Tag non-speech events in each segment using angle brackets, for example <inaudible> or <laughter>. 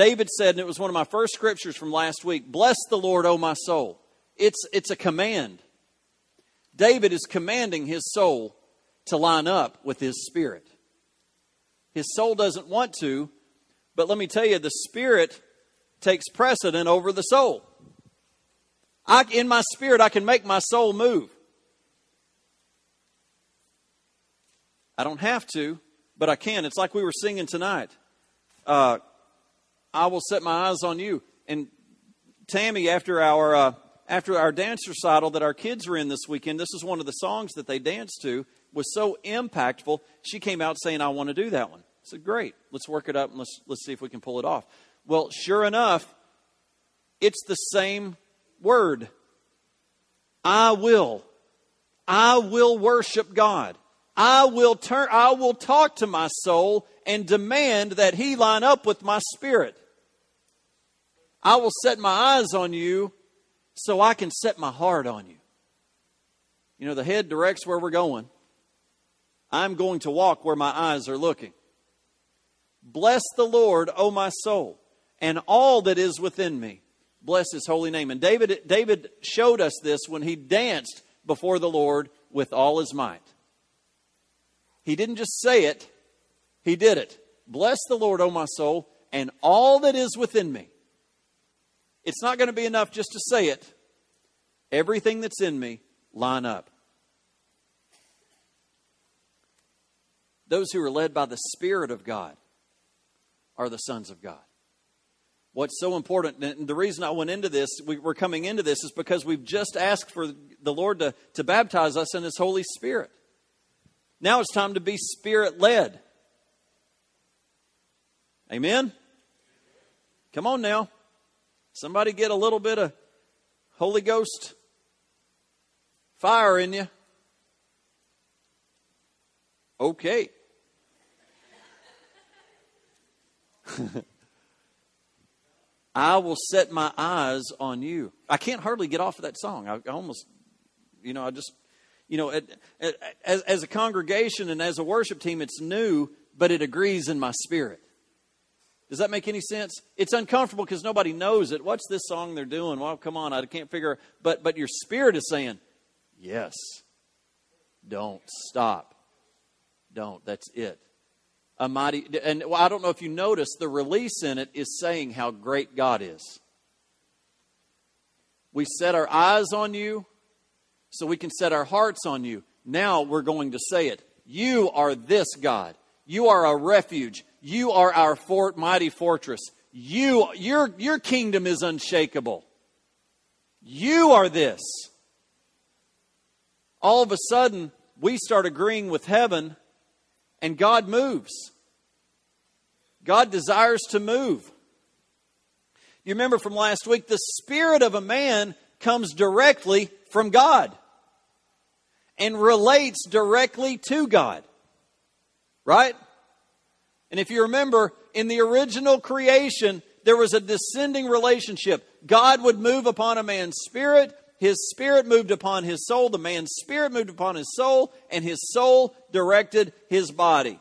David said, and it was one of my first scriptures from last week Bless the Lord, O my soul. It's, it's a command. David is commanding his soul to line up with his spirit. His soul doesn't want to, but let me tell you, the spirit takes precedent over the soul. I, in my spirit, I can make my soul move. I don't have to, but I can. It's like we were singing tonight. Uh, I will set my eyes on you. And Tammy, after our uh, after our dance recital that our kids were in this weekend, this is one of the songs that they danced to, was so impactful. She came out saying, I want to do that one. I said, Great, let's work it up and let's, let's see if we can pull it off. Well, sure enough, it's the same word. I will. I will worship God. I will turn I will talk to my soul and demand that he line up with my spirit. I will set my eyes on you so I can set my heart on you. You know, the head directs where we're going. I'm going to walk where my eyes are looking. Bless the Lord, O my soul, and all that is within me. Bless his holy name. And David, David showed us this when he danced before the Lord with all his might. He didn't just say it, he did it. Bless the Lord, O my soul, and all that is within me. It's not going to be enough just to say it. Everything that's in me, line up. Those who are led by the Spirit of God are the sons of God. What's so important, and the reason I went into this, we, are coming into this, is because we've just asked for the Lord to, to baptize us in His Holy Spirit. Now it's time to be Spirit led. Amen? Come on now. Somebody get a little bit of Holy Ghost fire in you. Okay. <laughs> I will set my eyes on you. I can't hardly get off of that song. I, I almost, you know, I just, you know, it, it, as, as a congregation and as a worship team, it's new, but it agrees in my spirit. Does that make any sense? It's uncomfortable because nobody knows it. What's this song they're doing? Well, come on, I can't figure. But but your spirit is saying, yes. Don't stop. Don't. That's it. A mighty. And well, I don't know if you notice the release in it is saying how great God is. We set our eyes on you, so we can set our hearts on you. Now we're going to say it. You are this God. You are a refuge. You are our fort, mighty fortress. You, your, your kingdom is unshakable. You are this. All of a sudden, we start agreeing with heaven, and God moves. God desires to move. You remember from last week, the spirit of a man comes directly from God and relates directly to God. Right? And if you remember, in the original creation, there was a descending relationship. God would move upon a man's spirit, his spirit moved upon his soul, the man's spirit moved upon his soul, and his soul directed his body.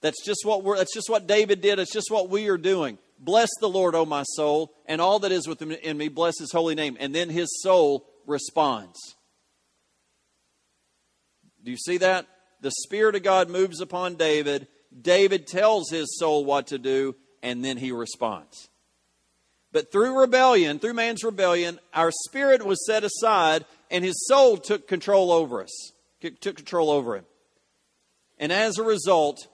That's just what we're that's just what David did, it's just what we are doing. Bless the Lord, O my soul, and all that is within me, bless his holy name. And then his soul responds. Do you see that? The Spirit of God moves upon David, David tells his soul what to do, and then he responds. But through rebellion, through man's rebellion, our spirit was set aside, and his soul took control over us, took control over him. And as a result,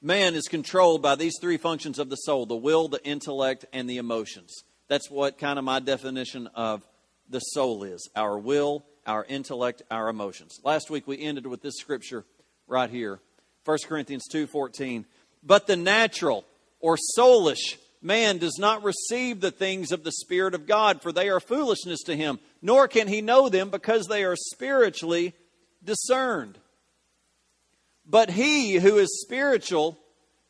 man is controlled by these three functions of the soul the will, the intellect, and the emotions. That's what kind of my definition of the soul is our will, our intellect, our emotions. Last week we ended with this scripture right here 1 Corinthians 2:14. But the natural or soulish man does not receive the things of the spirit of God for they are foolishness to him, nor can he know them because they are spiritually discerned. But he who is spiritual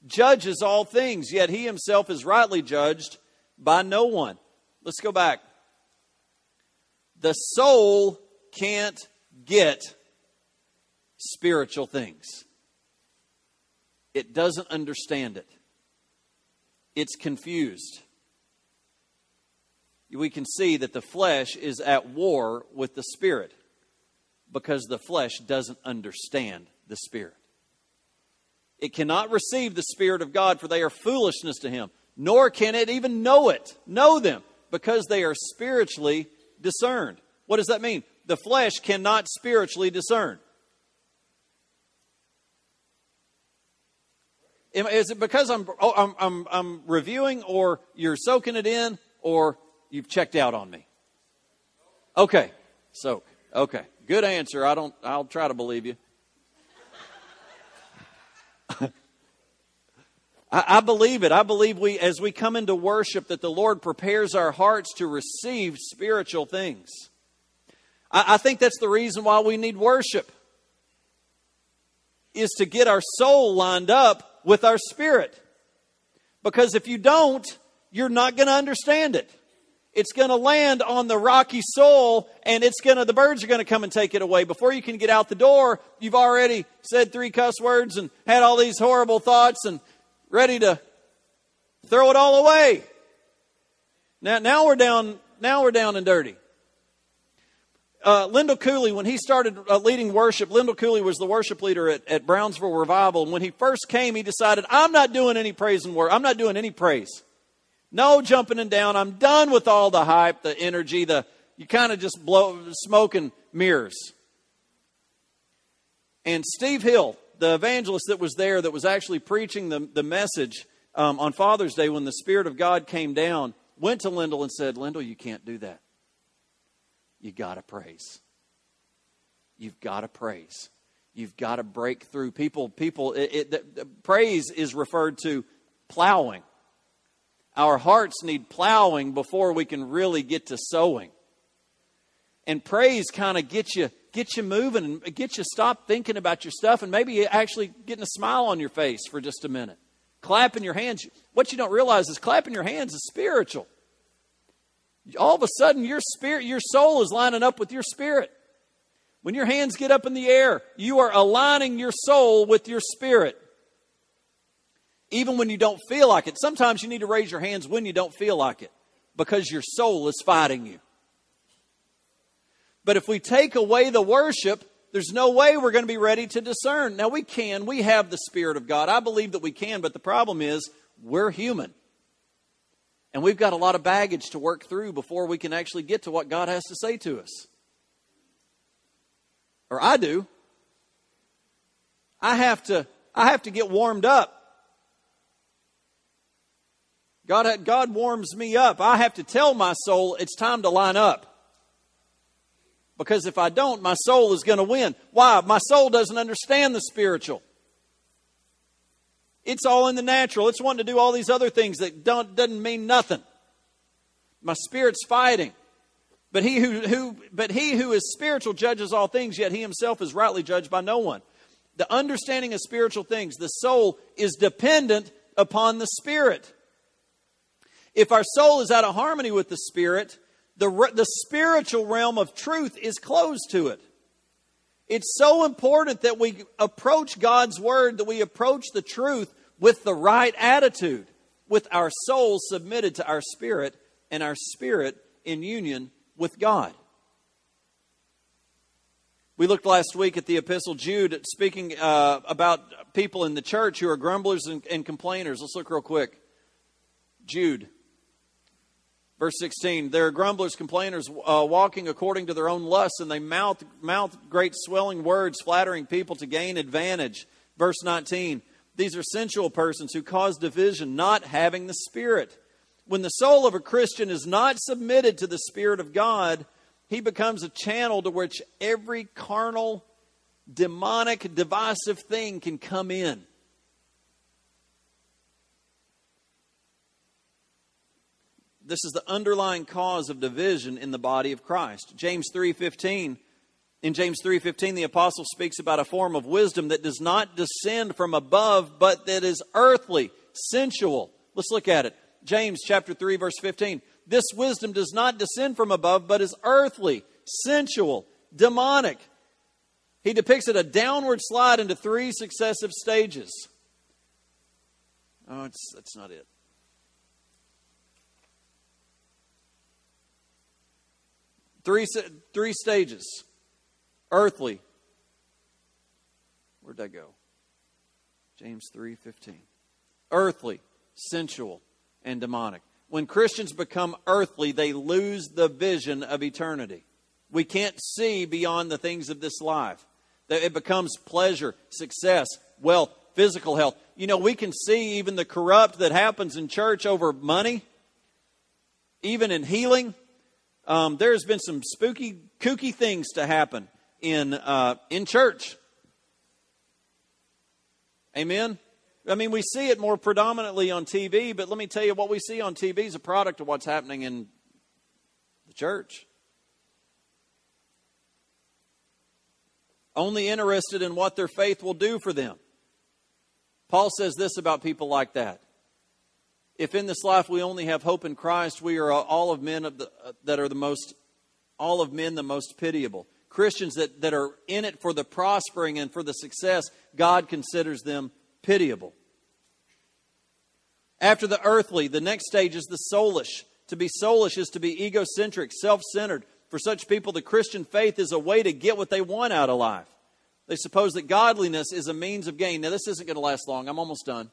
judges all things, yet he himself is rightly judged by no one. Let's go back. The soul can't get spiritual things it doesn't understand it. it's confused. We can see that the flesh is at war with the spirit because the flesh doesn't understand the spirit. It cannot receive the Spirit of God, for they are foolishness to him, nor can it even know it, know them, because they are spiritually discerned. What does that mean? The flesh cannot spiritually discern. Is it because I'm, oh, I'm, I'm, I'm reviewing, or you're soaking it in, or you've checked out on me? Okay, soak. Okay, good answer. I don't. I'll try to believe you. <laughs> I, believe it. I believe we, as we come into worship, that the Lord prepares our hearts to receive spiritual things. I, I think that's the reason why we need worship, is to get our soul lined up with our spirit. Because if you don't, you're not going to understand it. It's going to land on the rocky soil and it's going to, the birds are going to come and take it away. Before you can get out the door, you've already said three cuss words and had all these horrible thoughts and ready to throw it all away. Now, now we're down, now we're down and dirty. Uh, Lindell Cooley, when he started uh, leading worship, Lindell Cooley was the worship leader at, at Brownsville Revival. And when he first came, he decided, I'm not doing any praise and work. I'm not doing any praise. No jumping and down. I'm done with all the hype, the energy, the, you kind of just blow smoke and mirrors. And Steve Hill, the evangelist that was there that was actually preaching the, the message um, on Father's Day when the Spirit of God came down, went to Lindell and said, Lindell, you can't do that. You got to praise. You've got to praise. You've got to break through. People, people, it, it, the, the praise is referred to plowing. Our hearts need plowing before we can really get to sowing. And praise kind of gets you get you moving and get you stop thinking about your stuff and maybe actually getting a smile on your face for just a minute. Clapping your hands. What you don't realize is clapping your hands is spiritual. All of a sudden your spirit, your soul is lining up with your spirit. When your hands get up in the air, you are aligning your soul with your spirit. Even when you don't feel like it. Sometimes you need to raise your hands when you don't feel like it because your soul is fighting you. But if we take away the worship, there's no way we're going to be ready to discern. Now, we can. We have the Spirit of God. I believe that we can, but the problem is we're human. And we've got a lot of baggage to work through before we can actually get to what God has to say to us. Or I do. I have to, I have to get warmed up. God, God warms me up. I have to tell my soul it's time to line up. Because if I don't, my soul is going to win. Why? My soul doesn't understand the spiritual. It's all in the natural. It's wanting to do all these other things that don't, doesn't mean nothing. My spirit's fighting. But he who, who, but he who is spiritual judges all things, yet he himself is rightly judged by no one. The understanding of spiritual things, the soul is dependent upon the spirit. If our soul is out of harmony with the spirit, the, the spiritual realm of truth is closed to it. It's so important that we approach God's Word, that we approach the truth with the right attitude, with our soul submitted to our spirit and our spirit in union with God. We looked last week at the Epistle Jude, speaking uh, about people in the church who are grumblers and, and complainers. Let's look real quick. Jude Verse 16, there are grumblers, complainers, uh, walking according to their own lusts, and they mouth, mouth great swelling words, flattering people to gain advantage. Verse 19, these are sensual persons who cause division, not having the Spirit. When the soul of a Christian is not submitted to the Spirit of God, he becomes a channel to which every carnal, demonic, divisive thing can come in. This is the underlying cause of division in the body of Christ. James 3:15 in James 3:15 the apostle speaks about a form of wisdom that does not descend from above but that is earthly, sensual. Let's look at it. James chapter 3 verse 15. This wisdom does not descend from above but is earthly, sensual, demonic. He depicts it a downward slide into three successive stages. Oh, it's, that's not it. Three, three stages earthly. Where'd that go? James 3:15. Earthly, sensual, and demonic. When Christians become earthly, they lose the vision of eternity. We can't see beyond the things of this life. It becomes pleasure, success, wealth, physical health. You know, we can see even the corrupt that happens in church over money, even in healing. Um, there's been some spooky, kooky things to happen in uh, in church. Amen. I mean, we see it more predominantly on TV, but let me tell you, what we see on TV is a product of what's happening in the church. Only interested in what their faith will do for them. Paul says this about people like that. If in this life we only have hope in Christ, we are all of men of the, uh, that are the most, all of men the most pitiable. Christians that, that are in it for the prospering and for the success, God considers them pitiable. After the earthly, the next stage is the soulish. To be soulish is to be egocentric, self centered. For such people, the Christian faith is a way to get what they want out of life. They suppose that godliness is a means of gain. Now, this isn't going to last long. I'm almost done.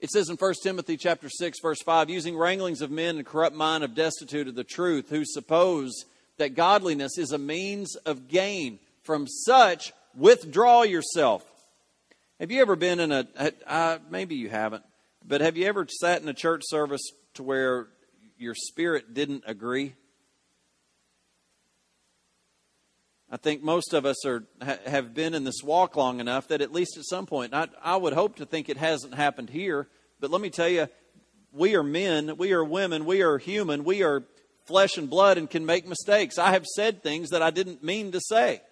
It says in 1 Timothy chapter 6, verse 5, using wranglings of men and corrupt mind of destitute of the truth, who suppose that godliness is a means of gain. From such, withdraw yourself. Have you ever been in a, uh, maybe you haven't, but have you ever sat in a church service to where your spirit didn't agree? I think most of us are have been in this walk long enough that at least at some point, I, I would hope to think it hasn't happened here, but let me tell you, we are men, we are women, we are human, we are flesh and blood and can make mistakes. I have said things that I didn't mean to say.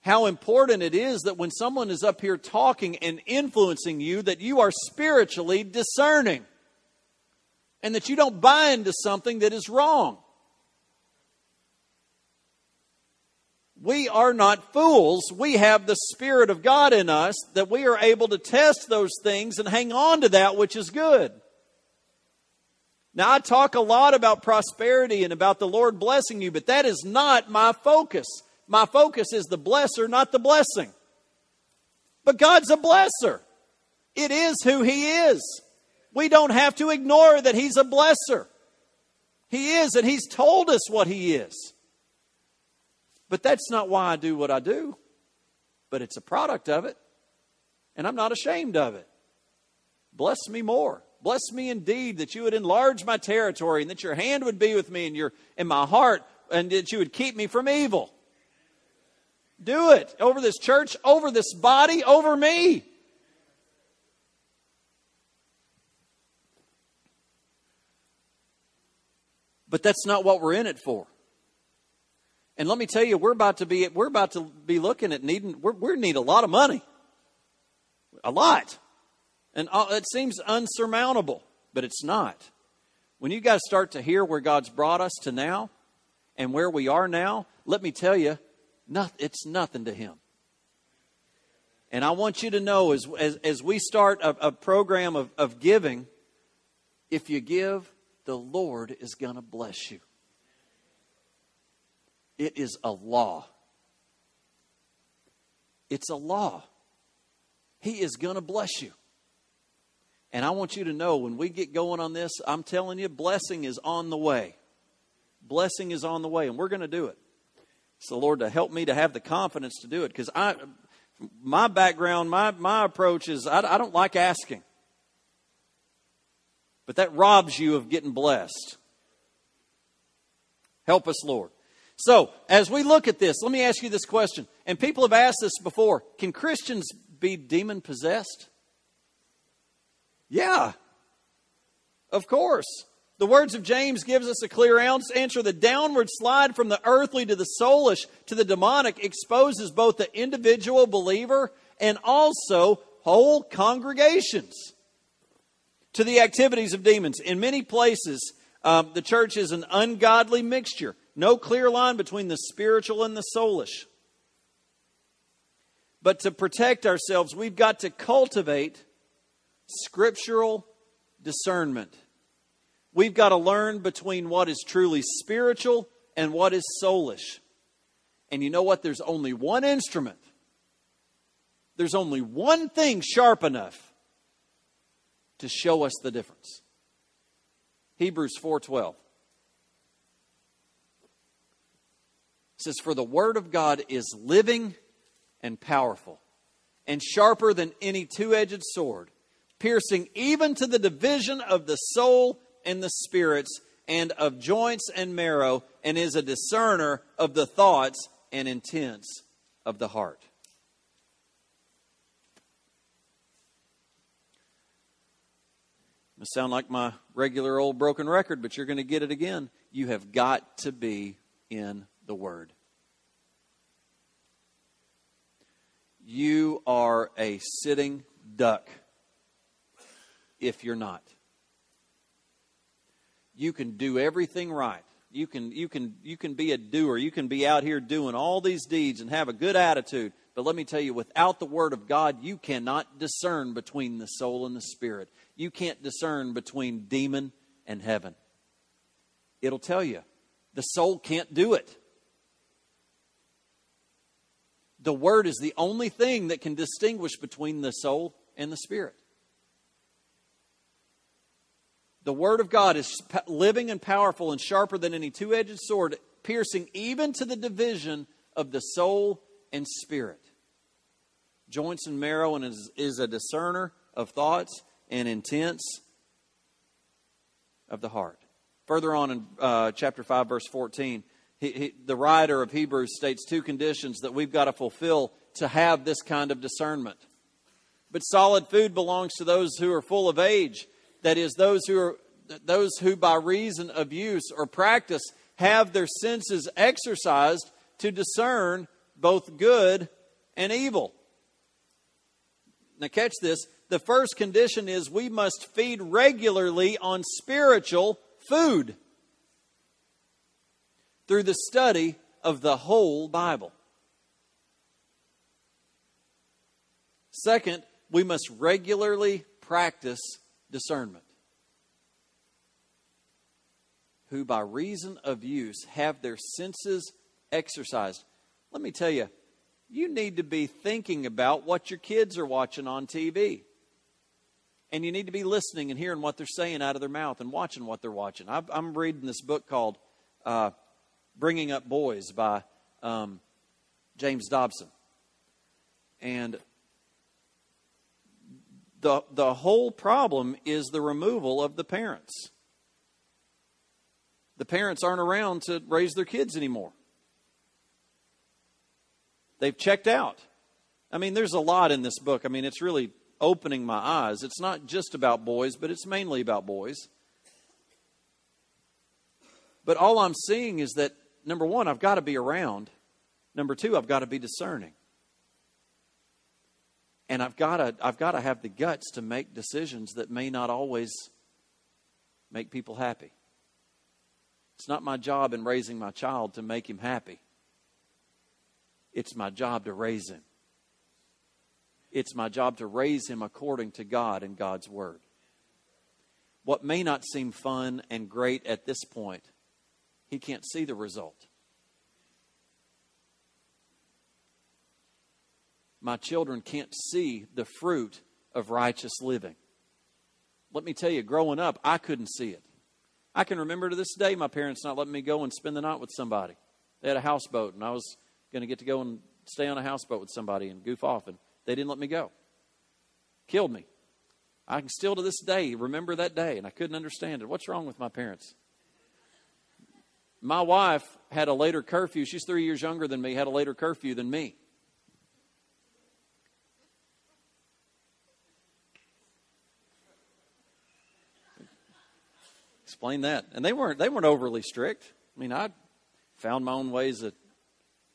How important it is that when someone is up here talking and influencing you, that you are spiritually discerning and that you don't buy into something that is wrong. We are not fools. We have the Spirit of God in us that we are able to test those things and hang on to that which is good. Now, I talk a lot about prosperity and about the Lord blessing you, but that is not my focus. My focus is the blesser, not the blessing. But God's a blesser. It is who He is. We don't have to ignore that He's a blesser. He is, and He's told us what He is. But that's not why I do what I do. But it's a product of it. And I'm not ashamed of it. Bless me more. Bless me indeed that you would enlarge my territory and that your hand would be with me and your in my heart and that you would keep me from evil. Do it over this church, over this body, over me. But that's not what we're in it for. And let me tell you, we're about to be we're about to be looking at needing we're, we need a lot of money, a lot, and uh, it seems unsurmountable, but it's not. When you guys start to hear where God's brought us to now, and where we are now, let me tell you, not, it's nothing to Him. And I want you to know as, as, as we start a, a program of, of giving, if you give, the Lord is going to bless you. It is a law. It's a law. He is going to bless you. And I want you to know when we get going on this, I'm telling you, blessing is on the way. Blessing is on the way, and we're going to do it. It's the Lord to help me to have the confidence to do it because I, my background, my, my approach is I, I don't like asking. But that robs you of getting blessed. Help us, Lord. So, as we look at this, let me ask you this question. And people have asked this before Can Christians be demon possessed? Yeah. Of course. The words of James gives us a clear answer. The downward slide from the earthly to the soulish to the demonic exposes both the individual believer and also whole congregations to the activities of demons. In many places, um, the church is an ungodly mixture. No clear line between the spiritual and the soulish. But to protect ourselves, we've got to cultivate scriptural discernment. We've got to learn between what is truly spiritual and what is soulish. And you know what? There's only one instrument. There's only one thing sharp enough to show us the difference. Hebrews 4:12 says for the word of God is living and powerful and sharper than any two-edged sword piercing even to the division of the soul and the spirits and of joints and marrow and is a discerner of the thoughts and intents of the heart It sound like my regular old broken record, but you're going to get it again. You have got to be in the Word. You are a sitting duck if you're not. You can do everything right. You can, you, can, you can be a doer. You can be out here doing all these deeds and have a good attitude. But let me tell you, without the Word of God, you cannot discern between the soul and the spirit you can't discern between demon and heaven. It'll tell you. The soul can't do it. The Word is the only thing that can distinguish between the soul and the spirit. The Word of God is living and powerful and sharper than any two edged sword, piercing even to the division of the soul and spirit. Joints and marrow, and is, is a discerner of thoughts and intents of the heart. Further on in uh, chapter 5, verse 14, he, he, the writer of Hebrews states two conditions that we've got to fulfill to have this kind of discernment. But solid food belongs to those who are full of age, that is, those who are those who by reason of use or practice have their senses exercised to discern both good and evil. Now, catch this the first condition is we must feed regularly on spiritual food through the study of the whole Bible. Second, we must regularly practice discernment. Who, by reason of use, have their senses exercised. Let me tell you, you need to be thinking about what your kids are watching on TV. And you need to be listening and hearing what they're saying out of their mouth and watching what they're watching. i am reading this book called uh, Bringing Up Boys by um, James Dobson. And the, the whole problem is the removal of the parents. The parents aren't around to raise their kids anymore. They've checked out. I mean, there's a lot in this book. I mean, it's really opening my eyes. It's not just about boys, but it's mainly about boys. But all I'm seeing is that, number one, I've got to be around. Number two, I've got to be discerning. And I've got to, I've got to have the guts to make decisions that may not always make people happy. It's not my job in raising my child to make him happy. It's my job to raise him. It's my job to raise him according to God and God's Word. What may not seem fun and great at this point, he can't see the result. My children can't see the fruit of righteous living. Let me tell you, growing up, I couldn't see it. I can remember to this day my parents not letting me go and spend the night with somebody. They had a houseboat, and I was going to get to go and stay on a houseboat with somebody and goof off. And they didn't let me go. Killed me. I can still to this day remember that day, and I couldn't understand it. What's wrong with my parents? My wife had a later curfew. She's three years younger than me, had a later curfew than me. Explain that. And they weren't they weren't overly strict. I mean, I found my own ways of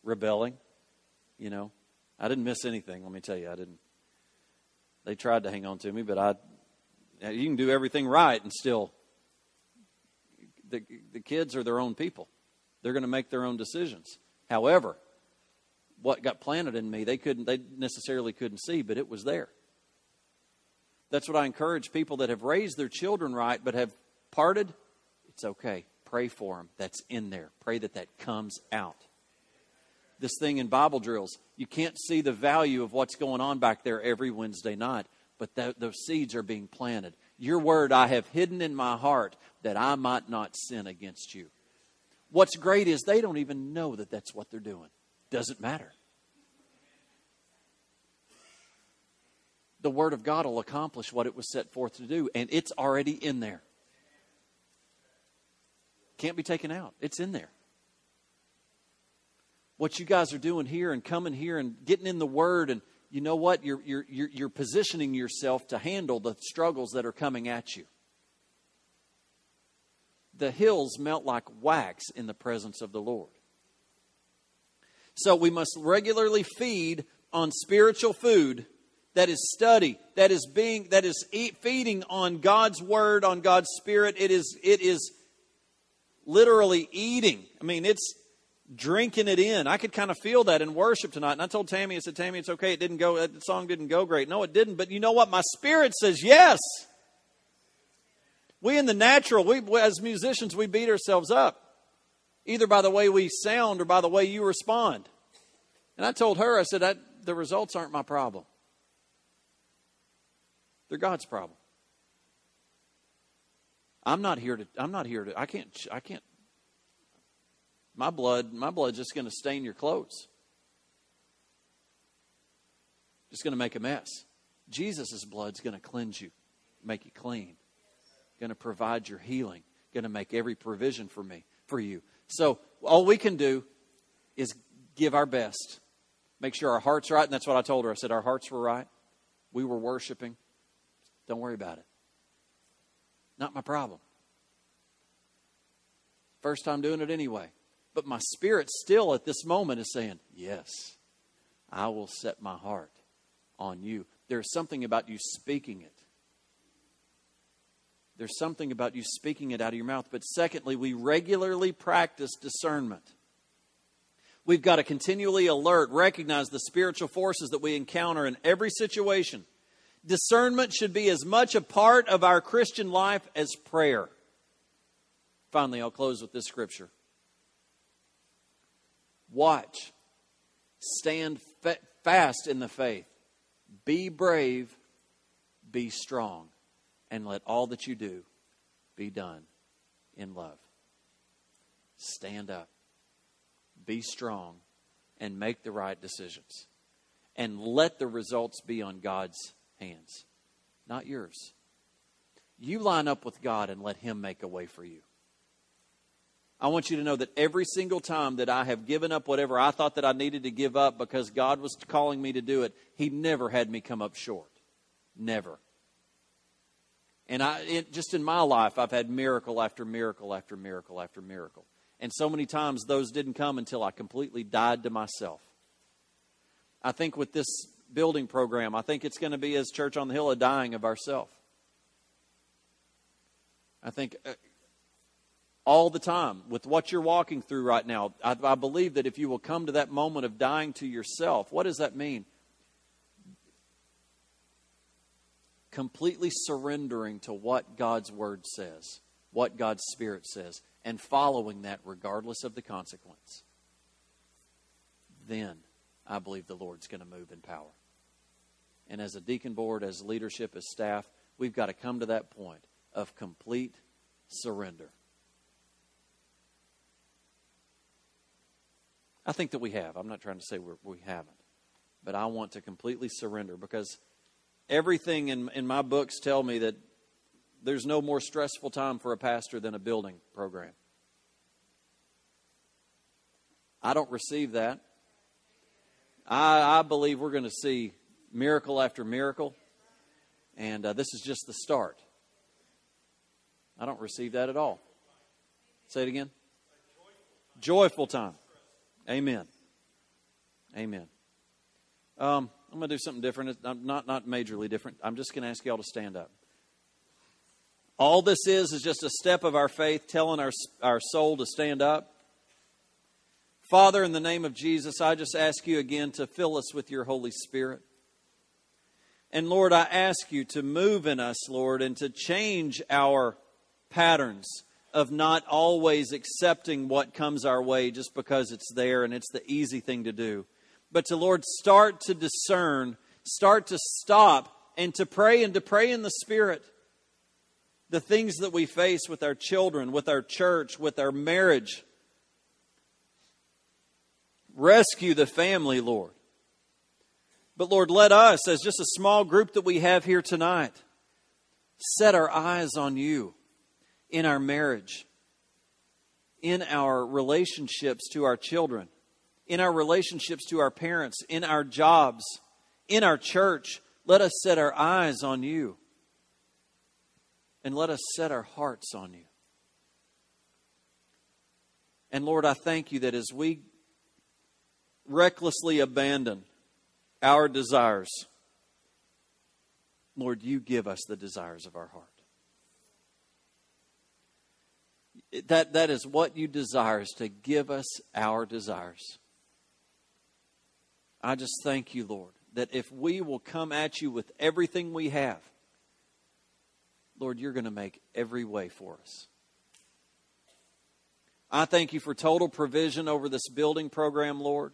rebelling, you know. I didn't miss anything. Let me tell you, I didn't. They tried to hang on to me, but I. You can do everything right and still. The the kids are their own people. They're going to make their own decisions. However, what got planted in me, they couldn't. They necessarily couldn't see, but it was there. That's what I encourage people that have raised their children right but have parted. It's okay. pray for them. That's in there. Pray that that comes out. This thing in Bible drills, you can't see the value of what's going on back there every Wednesday night, but the, those seeds are being planted. Your word I have hidden in my heart that I might not sin against you. What's great is they don't even know that that's what they're doing. Doesn't matter. The Word of God will accomplish what it was set forth to do, and it's already in there. Can't be taken out, it's in there. What you guys are doing here and coming here and getting in the Word, and you know what? You're, you're, you're, positioning yourself to handle the struggles that are coming at you the hills melt like wax in the presence of the Lord. So we must regularly feed on spiritual food that is study, that is being that is eat, feeding on God's word, on God's spirit. It is it is literally eating. I mean, it's drinking it in. I could kind of feel that in worship tonight. And I told Tammy, I said, Tammy, it's okay. It didn't go. Uh, the song didn't go great. No, it didn't. But you know what? My spirit says yes. We in the natural, we as musicians, we beat ourselves up, either by the way we sound or by the way you respond. And I told her, I said, I, the results aren't my problem. They're God's problem. I'm not here to. I'm not here to. I can't. I can't. My blood. My blood's just going to stain your clothes. Just going to make a mess. Jesus' blood's going to cleanse you, make you clean going to provide your healing, going to make every provision for me, for you. So all we can do is give our best. Make sure our heart's right. And that's what I told her. I said, Our hearts were right. We were worshiping. Don't worry about it. Not my problem. First time doing it anyway. But my spirit still at this moment is saying, Yes, I will set my heart on you. There's something about you speaking it there's something about you speaking it out of your mouth. But secondly, we regularly practice discernment. We've got to continually alert, recognize the spiritual forces that we encounter in every situation. Discernment should be as much a part of our Christian life as prayer. Finally, I'll close with this scripture. Watch, stand fast in the faith, be brave, be strong and let all that you do be done in love. Stand up, be strong, and make the right decisions. And let the results be on God's hands, not yours. You line up with God and let Him make a way for you. I want you to know that every single time that I have given up whatever I thought that I needed to give up because God was calling me to do it, He never had me come up short. Never. And I, it, just in my life, I've had miracle after miracle after miracle after miracle. And so many times those didn't come until I completely died to myself. I think with this building program, I think it's going to be as Church on the Hill a dying of ourself. I think uh, all the time with what you're walking through right now, I, I believe that if you will come to that moment of dying to yourself, what does that mean? completely surrendering to what God's Word says, what God's Spirit says, and following that regardless of the consequence, then I believe the Lord's going to move in power. And as a deacon board, as leadership, as staff, we've got to come to that point of complete surrender. I think that we have. I'm not trying to say we're, we haven't. But I want to completely surrender because everything in, in my books tell me that there's no more stressful time for a pastor than a building program. I don't receive that. I, I believe we're going to see miracle after miracle, and uh, this is just the start. I don't receive that at all. Say it again. Joyful time. Amen. Amen. Um, I'm going to do something different. I'm not, not majorly different. I'm just going to ask you all to stand up. All this is is just a step of our faith telling our, our soul to stand up. Father, in the name of Jesus, I just ask you again to fill us with your Holy Spirit. And Lord, I ask you to move in us, Lord, and to change our patterns of not always accepting what comes our way just because it's there and it's the easy thing to do. But to, Lord, start to discern, start to stop, and to pray and to pray in the Spirit. The things that we face with our children, with our church, with our marriage. Rescue the family, Lord. But Lord, let us, as just a small group that we have here tonight, set our eyes on you in our marriage, in our relationships to our children, in our relationships to our parents, in our jobs, in our church. Let us set our eyes on you. And let us set our hearts on you. And Lord, I thank you that as we recklessly abandon our desires, Lord, you give us the desires of our heart. That, that is what you desire, is to give us our desires. I just thank you, Lord, that if we will come at you with everything we have, Lord, you're going to make every way for us. I thank you for total provision over this building program, Lord.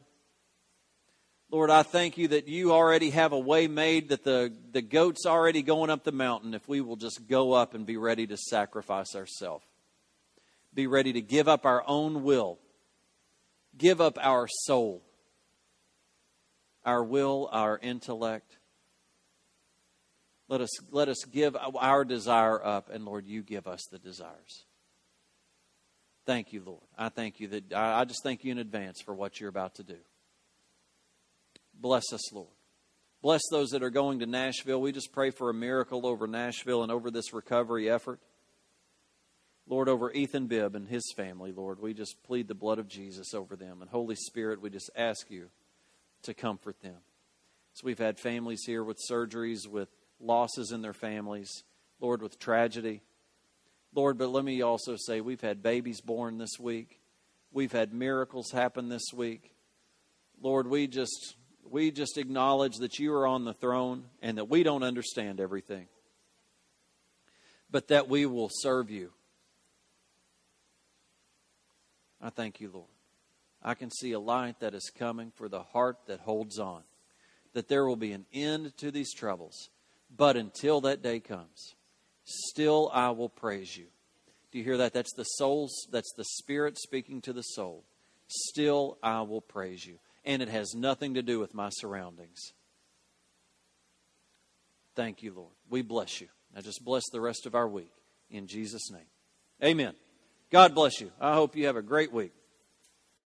Lord, I thank you that you already have a way made, that the, the goat's already going up the mountain if we will just go up and be ready to sacrifice ourselves. Be ready to give up our own will, give up our soul, our will, our intellect. Let us, let us give our desire up, and Lord, you give us the desires. Thank you, Lord. I thank you that I just thank you in advance for what you're about to do. Bless us, Lord. Bless those that are going to Nashville. We just pray for a miracle over Nashville and over this recovery effort. Lord, over Ethan Bibb and his family, Lord, we just plead the blood of Jesus over them. And Holy Spirit, we just ask you to comfort them. So we've had families here with surgeries, with losses in their families, Lord, with tragedy. Lord, but let me also say we've had babies born this week. We've had miracles happen this week. Lord, we just we just acknowledge that you are on the throne and that we don't understand everything, but that we will serve you. I thank you, Lord. I can see a light that is coming for the heart that holds on, that there will be an end to these troubles. But until that day comes, still I will praise you. Do you hear that? That's the soul's, that's the spirit speaking to the soul. Still I will praise you and it has nothing to do with my surroundings. Thank you, Lord. We bless you. Now just bless the rest of our week in Jesus' name. Amen. God bless you. I hope you have a great week.